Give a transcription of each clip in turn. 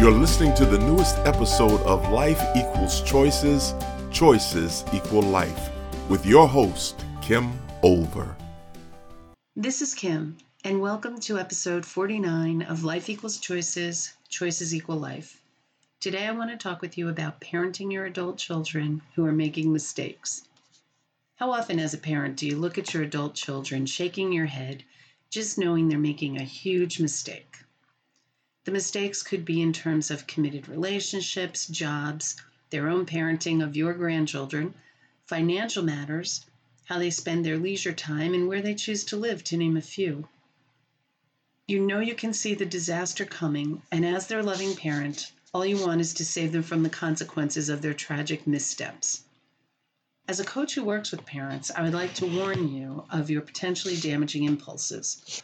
You're listening to the newest episode of Life Equals Choices, Choices Equal Life, with your host, Kim Olver. This is Kim, and welcome to episode 49 of Life Equals Choices, Choices Equal Life. Today I want to talk with you about parenting your adult children who are making mistakes. How often, as a parent, do you look at your adult children shaking your head, just knowing they're making a huge mistake? The mistakes could be in terms of committed relationships, jobs, their own parenting of your grandchildren, financial matters, how they spend their leisure time, and where they choose to live, to name a few. You know you can see the disaster coming, and as their loving parent, all you want is to save them from the consequences of their tragic missteps. As a coach who works with parents, I would like to warn you of your potentially damaging impulses.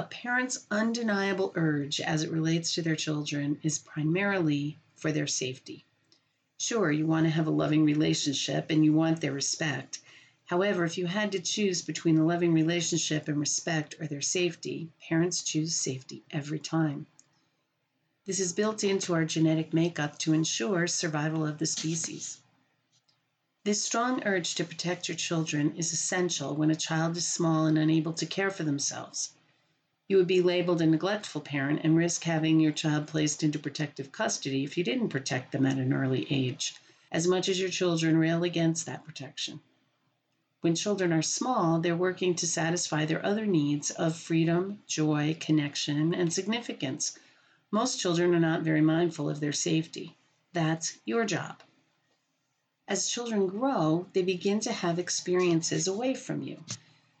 A parent's undeniable urge as it relates to their children is primarily for their safety. Sure, you want to have a loving relationship and you want their respect. However, if you had to choose between a loving relationship and respect or their safety, parents choose safety every time. This is built into our genetic makeup to ensure survival of the species. This strong urge to protect your children is essential when a child is small and unable to care for themselves. You would be labeled a neglectful parent and risk having your child placed into protective custody if you didn't protect them at an early age, as much as your children rail against that protection. When children are small, they're working to satisfy their other needs of freedom, joy, connection, and significance. Most children are not very mindful of their safety. That's your job. As children grow, they begin to have experiences away from you.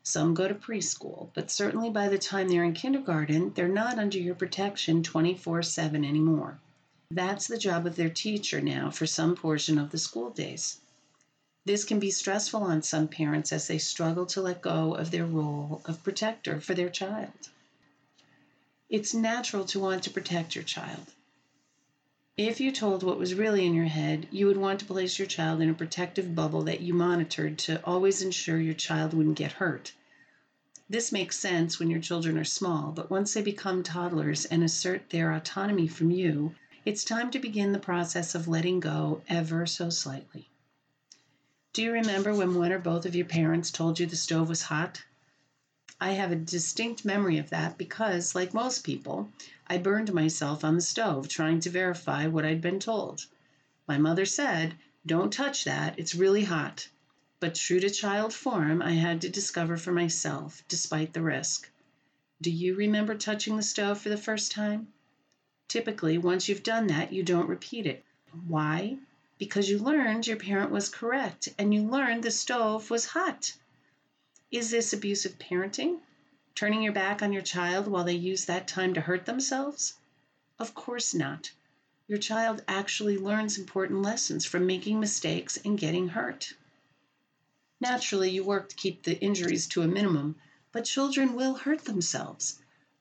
Some go to preschool, but certainly by the time they're in kindergarten, they're not under your protection 24 7 anymore. That's the job of their teacher now for some portion of the school days. This can be stressful on some parents as they struggle to let go of their role of protector for their child. It's natural to want to protect your child. If you told what was really in your head, you would want to place your child in a protective bubble that you monitored to always ensure your child wouldn't get hurt. This makes sense when your children are small, but once they become toddlers and assert their autonomy from you, it's time to begin the process of letting go ever so slightly. Do you remember when one or both of your parents told you the stove was hot? I have a distinct memory of that because, like most people, I burned myself on the stove trying to verify what I'd been told. My mother said, Don't touch that, it's really hot. But true to child form, I had to discover for myself, despite the risk. Do you remember touching the stove for the first time? Typically, once you've done that, you don't repeat it. Why? Because you learned your parent was correct and you learned the stove was hot. Is this abusive parenting? Turning your back on your child while they use that time to hurt themselves? Of course not. Your child actually learns important lessons from making mistakes and getting hurt. Naturally, you work to keep the injuries to a minimum, but children will hurt themselves.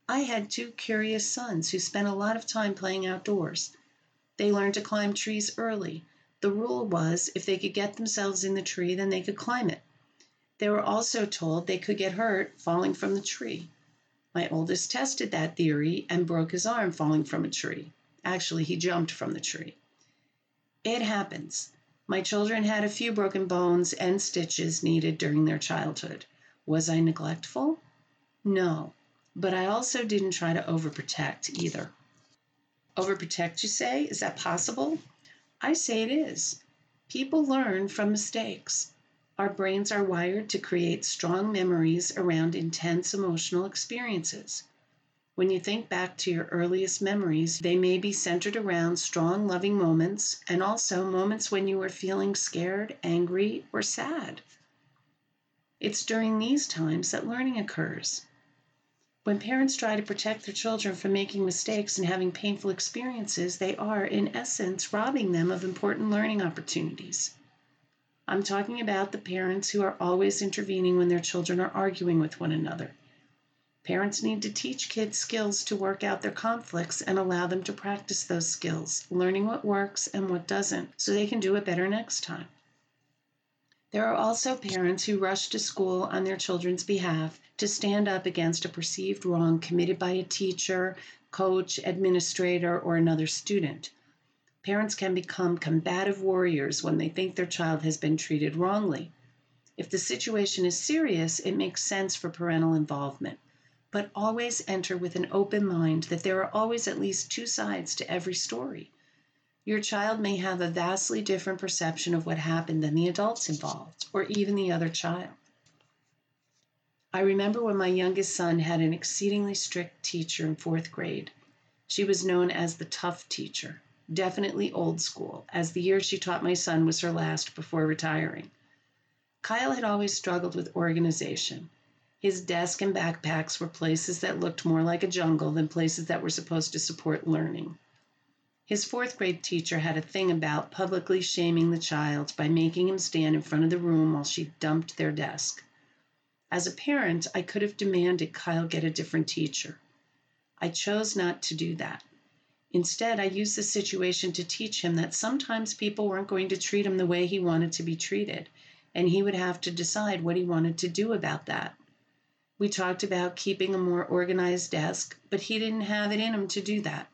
I had two curious sons who spent a lot of time playing outdoors. They learned to climb trees early. The rule was if they could get themselves in the tree, then they could climb it. They were also told they could get hurt falling from the tree. My oldest tested that theory and broke his arm falling from a tree. Actually, he jumped from the tree. It happens. My children had a few broken bones and stitches needed during their childhood. Was I neglectful? No, but I also didn't try to overprotect either. Overprotect, you say? Is that possible? I say it is. People learn from mistakes. Our brains are wired to create strong memories around intense emotional experiences. When you think back to your earliest memories, they may be centered around strong, loving moments and also moments when you were feeling scared, angry, or sad. It's during these times that learning occurs. When parents try to protect their children from making mistakes and having painful experiences, they are, in essence, robbing them of important learning opportunities. I'm talking about the parents who are always intervening when their children are arguing with one another. Parents need to teach kids skills to work out their conflicts and allow them to practice those skills, learning what works and what doesn't, so they can do it better next time. There are also parents who rush to school on their children's behalf to stand up against a perceived wrong committed by a teacher, coach, administrator, or another student. Parents can become combative warriors when they think their child has been treated wrongly. If the situation is serious, it makes sense for parental involvement. But always enter with an open mind that there are always at least two sides to every story. Your child may have a vastly different perception of what happened than the adults involved, or even the other child. I remember when my youngest son had an exceedingly strict teacher in fourth grade. She was known as the tough teacher, definitely old school, as the year she taught my son was her last before retiring. Kyle had always struggled with organization. His desk and backpacks were places that looked more like a jungle than places that were supposed to support learning. His fourth grade teacher had a thing about publicly shaming the child by making him stand in front of the room while she dumped their desk. As a parent, I could have demanded Kyle get a different teacher. I chose not to do that. Instead, I used the situation to teach him that sometimes people weren't going to treat him the way he wanted to be treated and he would have to decide what he wanted to do about that. We talked about keeping a more organized desk, but he didn't have it in him to do that.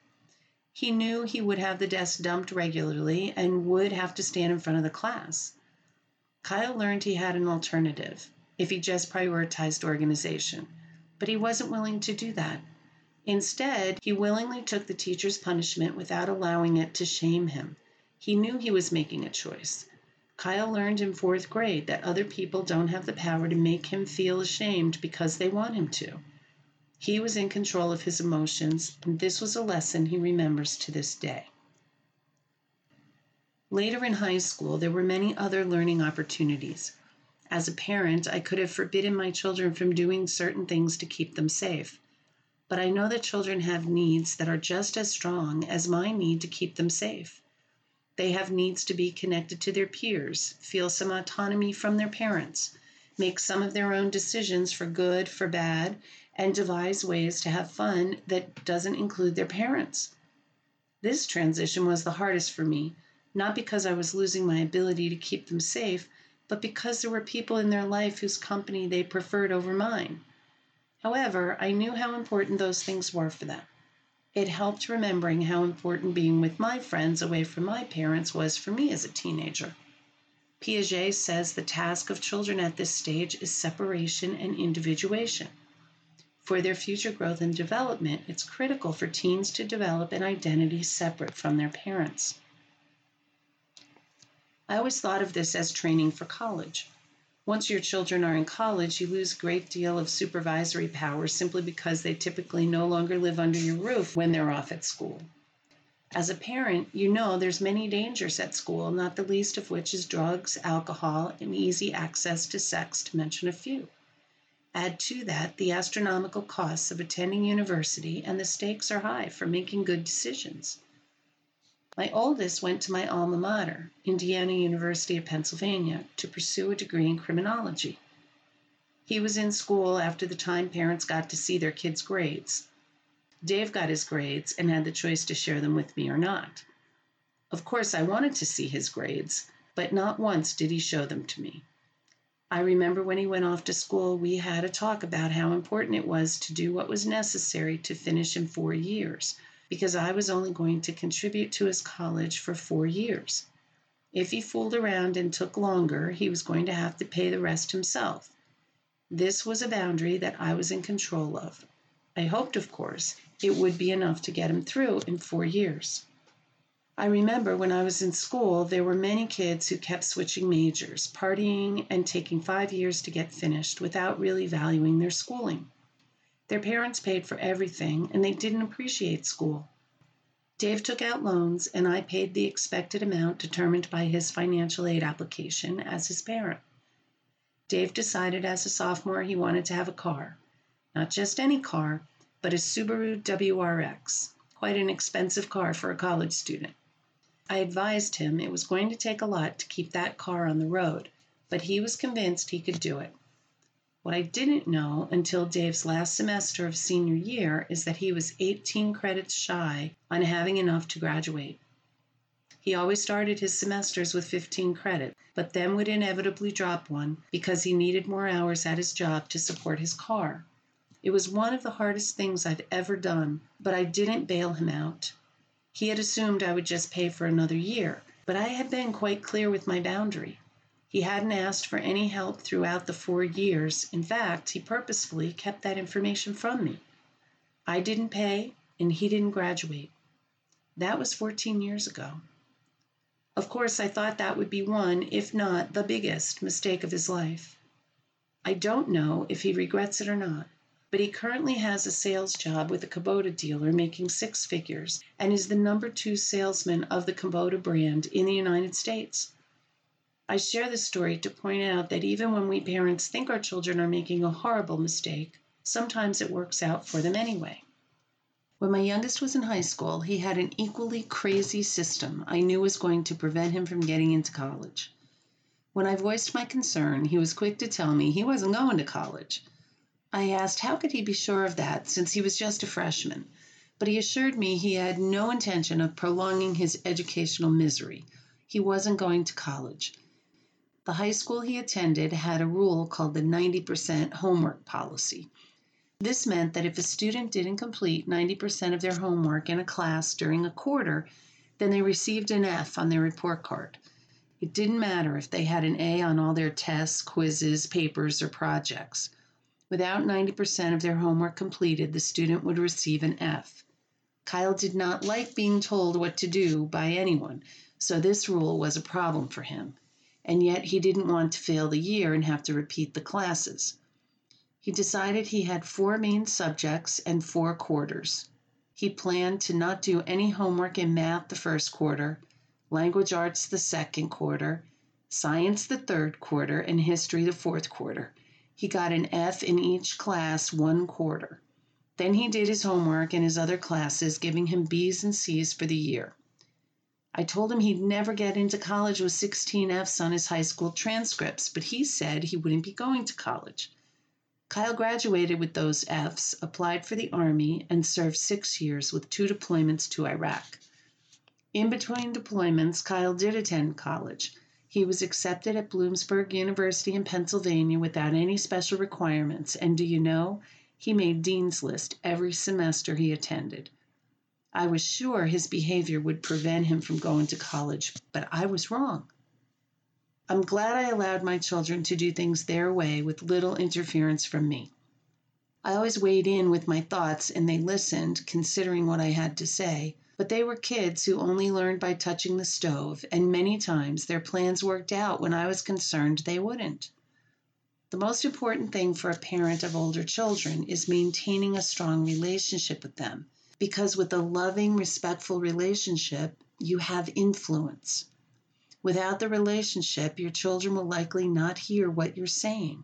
He knew he would have the desk dumped regularly and would have to stand in front of the class. Kyle learned he had an alternative if he just prioritized organization, but he wasn't willing to do that. Instead, he willingly took the teacher's punishment without allowing it to shame him. He knew he was making a choice. Kyle learned in fourth grade that other people don't have the power to make him feel ashamed because they want him to. He was in control of his emotions, and this was a lesson he remembers to this day. Later in high school, there were many other learning opportunities. As a parent, I could have forbidden my children from doing certain things to keep them safe. But I know that children have needs that are just as strong as my need to keep them safe. They have needs to be connected to their peers, feel some autonomy from their parents, make some of their own decisions for good, for bad, and devise ways to have fun that doesn't include their parents. This transition was the hardest for me, not because I was losing my ability to keep them safe, but because there were people in their life whose company they preferred over mine. However, I knew how important those things were for them. It helped remembering how important being with my friends away from my parents was for me as a teenager. Piaget says the task of children at this stage is separation and individuation. For their future growth and development, it's critical for teens to develop an identity separate from their parents. I always thought of this as training for college. Once your children are in college, you lose a great deal of supervisory power simply because they typically no longer live under your roof when they're off at school. As a parent, you know there's many dangers at school, not the least of which is drugs, alcohol, and easy access to sex, to mention a few. Add to that the astronomical costs of attending university, and the stakes are high for making good decisions. My oldest went to my alma mater, Indiana University of Pennsylvania, to pursue a degree in criminology. He was in school after the time parents got to see their kids' grades. Dave got his grades and had the choice to share them with me or not. Of course, I wanted to see his grades, but not once did he show them to me. I remember when he went off to school, we had a talk about how important it was to do what was necessary to finish in four years because I was only going to contribute to his college for four years. If he fooled around and took longer, he was going to have to pay the rest himself. This was a boundary that I was in control of. I hoped, of course, it would be enough to get him through in four years. I remember when I was in school, there were many kids who kept switching majors, partying, and taking five years to get finished without really valuing their schooling. Their parents paid for everything, and they didn't appreciate school. Dave took out loans, and I paid the expected amount determined by his financial aid application as his parent. Dave decided as a sophomore he wanted to have a car. Not just any car, but a Subaru WRX, quite an expensive car for a college student. I advised him it was going to take a lot to keep that car on the road, but he was convinced he could do it. What I didn't know until Dave's last semester of senior year is that he was 18 credits shy on having enough to graduate. He always started his semesters with 15 credits, but then would inevitably drop one because he needed more hours at his job to support his car. It was one of the hardest things I've ever done, but I didn't bail him out. He had assumed I would just pay for another year, but I had been quite clear with my boundary. He hadn't asked for any help throughout the four years. In fact, he purposefully kept that information from me. I didn't pay, and he didn't graduate. That was 14 years ago. Of course, I thought that would be one, if not the biggest, mistake of his life. I don't know if he regrets it or not, but he currently has a sales job with a Kubota dealer making six figures and is the number two salesman of the Kubota brand in the United States. I share this story to point out that even when we parents think our children are making a horrible mistake, sometimes it works out for them anyway. When my youngest was in high school, he had an equally crazy system I knew was going to prevent him from getting into college. When I voiced my concern, he was quick to tell me he wasn't going to college. I asked how could he be sure of that since he was just a freshman, but he assured me he had no intention of prolonging his educational misery. He wasn't going to college. The high school he attended had a rule called the 90% homework policy. This meant that if a student didn't complete 90% of their homework in a class during a quarter, then they received an F on their report card. It didn't matter if they had an A on all their tests, quizzes, papers, or projects. Without 90% of their homework completed, the student would receive an F. Kyle did not like being told what to do by anyone, so this rule was a problem for him. And yet he didn't want to fail the year and have to repeat the classes. He decided he had four main subjects and four quarters. He planned to not do any homework in math the first quarter, language arts the second quarter, science the third quarter, and history the fourth quarter. He got an F in each class one quarter. Then he did his homework in his other classes, giving him B's and C's for the year. I told him he'd never get into college with 16 F's on his high school transcripts, but he said he wouldn't be going to college. Kyle graduated with those F's, applied for the Army, and served six years with two deployments to Iraq. In between deployments, Kyle did attend college. He was accepted at Bloomsburg University in Pennsylvania without any special requirements, and do you know, he made Dean's List every semester he attended. I was sure his behavior would prevent him from going to college, but I was wrong. I'm glad I allowed my children to do things their way with little interference from me. I always weighed in with my thoughts and they listened, considering what I had to say, but they were kids who only learned by touching the stove, and many times their plans worked out when I was concerned they wouldn't. The most important thing for a parent of older children is maintaining a strong relationship with them, because with a loving, respectful relationship, you have influence. Without the relationship, your children will likely not hear what you're saying.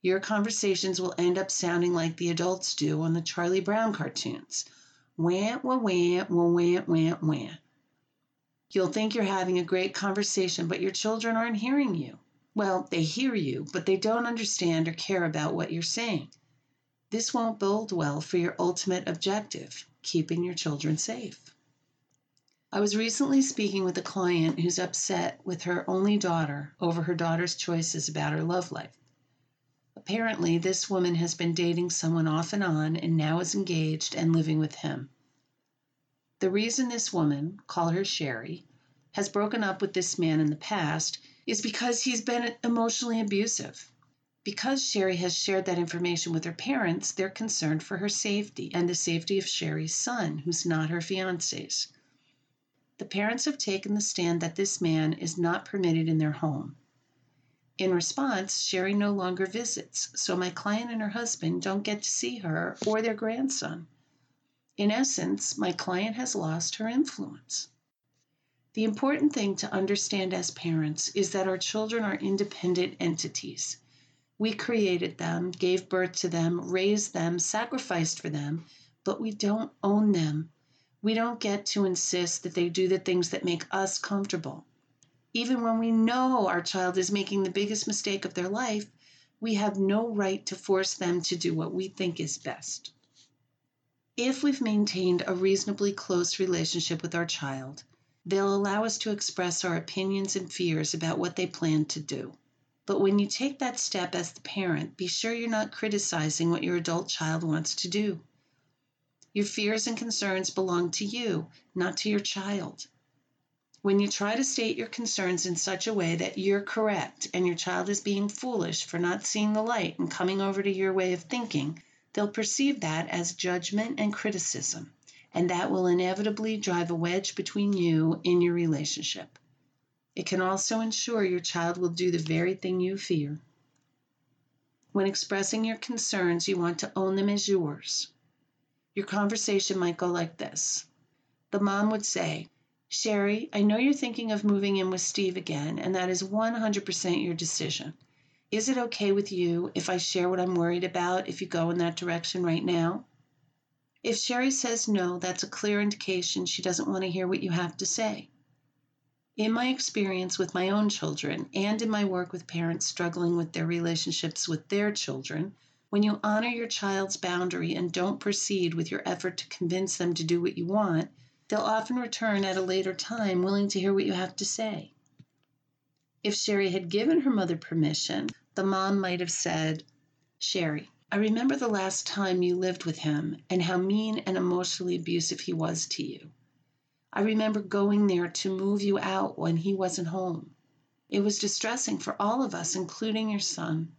Your conversations will end up sounding like the adults do on the Charlie Brown cartoons. Wah, wah, wah, wah, wah, wah, wah. You'll think you're having a great conversation, but your children aren't hearing you. Well, they hear you, but they don't understand or care about what you're saying. This won't bode well for your ultimate objective, keeping your children safe. I was recently speaking with a client who's upset with her only daughter over her daughter's choices about her love life. Apparently, this woman has been dating someone off and on and now is engaged and living with him. The reason this woman, call her Sherry, has broken up with this man in the past is because he's been emotionally abusive. Because Sherry has shared that information with her parents, they're concerned for her safety and the safety of Sherry's son, who's not her fiance's. The parents have taken the stand that this man is not permitted in their home. In response, Sherry no longer visits, so my client and her husband don't get to see her or their grandson. In essence, my client has lost her influence. The important thing to understand as parents is that our children are independent entities. We created them, gave birth to them, raised them, sacrificed for them, but we don't own them we don't get to insist that they do the things that make us comfortable. Even when we know our child is making the biggest mistake of their life, we have no right to force them to do what we think is best. If we've maintained a reasonably close relationship with our child, they'll allow us to express our opinions and fears about what they plan to do. But when you take that step as the parent, be sure you're not criticizing what your adult child wants to do. Your fears and concerns belong to you, not to your child. When you try to state your concerns in such a way that you're correct and your child is being foolish for not seeing the light and coming over to your way of thinking, they'll perceive that as judgment and criticism, and that will inevitably drive a wedge between you in your relationship. It can also ensure your child will do the very thing you fear. When expressing your concerns, you want to own them as yours. Your conversation might go like this The mom would say, Sherry, I know you're thinking of moving in with Steve again, and that is 100% your decision. Is it okay with you if I share what I'm worried about if you go in that direction right now? If Sherry says no, that's a clear indication she doesn't want to hear what you have to say. In my experience with my own children and in my work with parents struggling with their relationships with their children, when you honor your child's boundary and don't proceed with your effort to convince them to do what you want, they'll often return at a later time willing to hear what you have to say. If Sherry had given her mother permission, the mom might have said, Sherry, I remember the last time you lived with him and how mean and emotionally abusive he was to you. I remember going there to move you out when he wasn't home. It was distressing for all of us, including your son.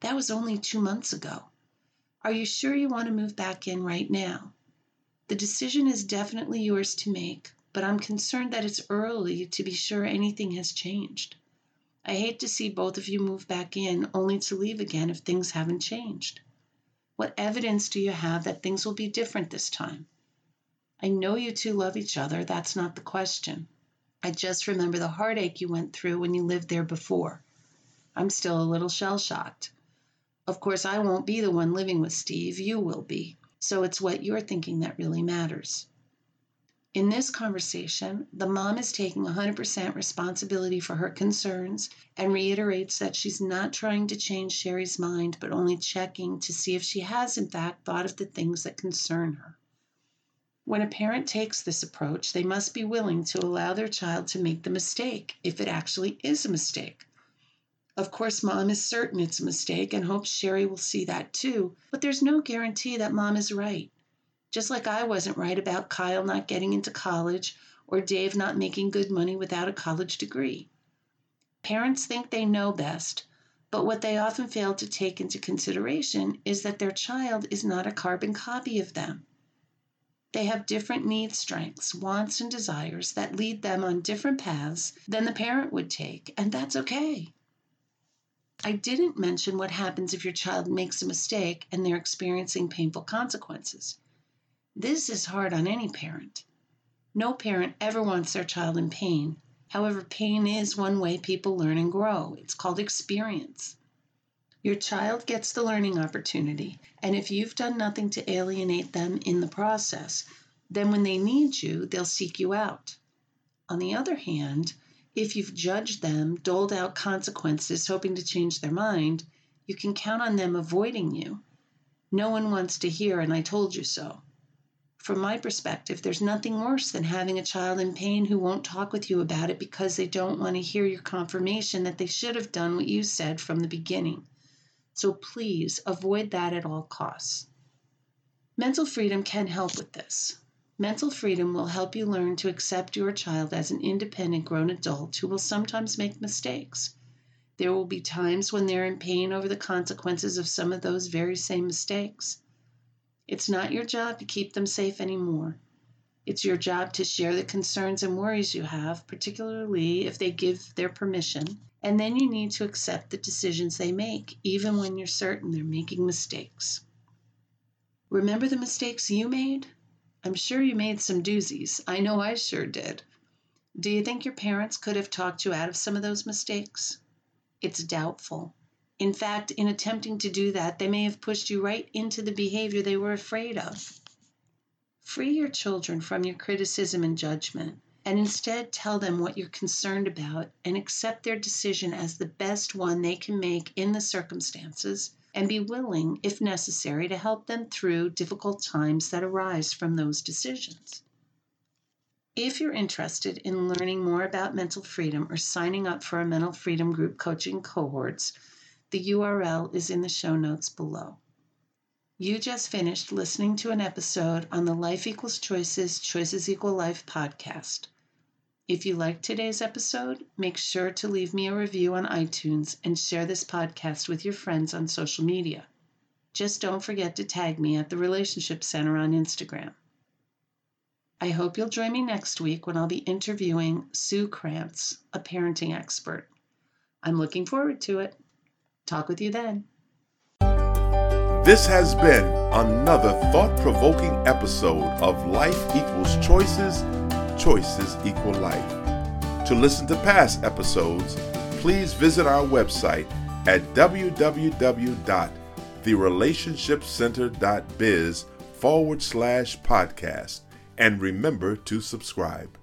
That was only two months ago. Are you sure you want to move back in right now? The decision is definitely yours to make, but I'm concerned that it's early to be sure anything has changed. I hate to see both of you move back in only to leave again if things haven't changed. What evidence do you have that things will be different this time? I know you two love each other, that's not the question. I just remember the heartache you went through when you lived there before. I'm still a little shell shocked. Of course, I won't be the one living with Steve, you will be. So it's what you're thinking that really matters. In this conversation, the mom is taking 100% responsibility for her concerns and reiterates that she's not trying to change Sherry's mind, but only checking to see if she has, in fact, thought of the things that concern her. When a parent takes this approach, they must be willing to allow their child to make the mistake if it actually is a mistake. Of course, mom is certain it's a mistake and hopes Sherry will see that too, but there's no guarantee that mom is right. Just like I wasn't right about Kyle not getting into college or Dave not making good money without a college degree. Parents think they know best, but what they often fail to take into consideration is that their child is not a carbon copy of them. They have different needs, strengths, wants, and desires that lead them on different paths than the parent would take, and that's okay. I didn't mention what happens if your child makes a mistake and they're experiencing painful consequences. This is hard on any parent. No parent ever wants their child in pain. However, pain is one way people learn and grow. It's called experience. Your child gets the learning opportunity, and if you've done nothing to alienate them in the process, then when they need you, they'll seek you out. On the other hand, if you've judged them, doled out consequences, hoping to change their mind, you can count on them avoiding you. No one wants to hear, and I told you so. From my perspective, there's nothing worse than having a child in pain who won't talk with you about it because they don't want to hear your confirmation that they should have done what you said from the beginning. So please avoid that at all costs. Mental freedom can help with this. Mental freedom will help you learn to accept your child as an independent grown adult who will sometimes make mistakes. There will be times when they're in pain over the consequences of some of those very same mistakes. It's not your job to keep them safe anymore. It's your job to share the concerns and worries you have, particularly if they give their permission, and then you need to accept the decisions they make, even when you're certain they're making mistakes. Remember the mistakes you made? I'm sure you made some doozies. I know I sure did. Do you think your parents could have talked you out of some of those mistakes? It's doubtful. In fact, in attempting to do that, they may have pushed you right into the behavior they were afraid of. Free your children from your criticism and judgment and instead tell them what you're concerned about and accept their decision as the best one they can make in the circumstances and be willing, if necessary, to help them through difficult times that arise from those decisions. If you're interested in learning more about mental freedom or signing up for a mental freedom group coaching cohorts, the URL is in the show notes below. You just finished listening to an episode on the Life Equals Choices, Choices Equal Life podcast. If you liked today's episode, make sure to leave me a review on iTunes and share this podcast with your friends on social media. Just don't forget to tag me at the Relationship Center on Instagram. I hope you'll join me next week when I'll be interviewing Sue Krantz, a parenting expert. I'm looking forward to it. Talk with you then. This has been another thought provoking episode of Life Equals Choices, Choices Equal Life. To listen to past episodes, please visit our website at www.therelationshipcenter.biz forward slash podcast and remember to subscribe.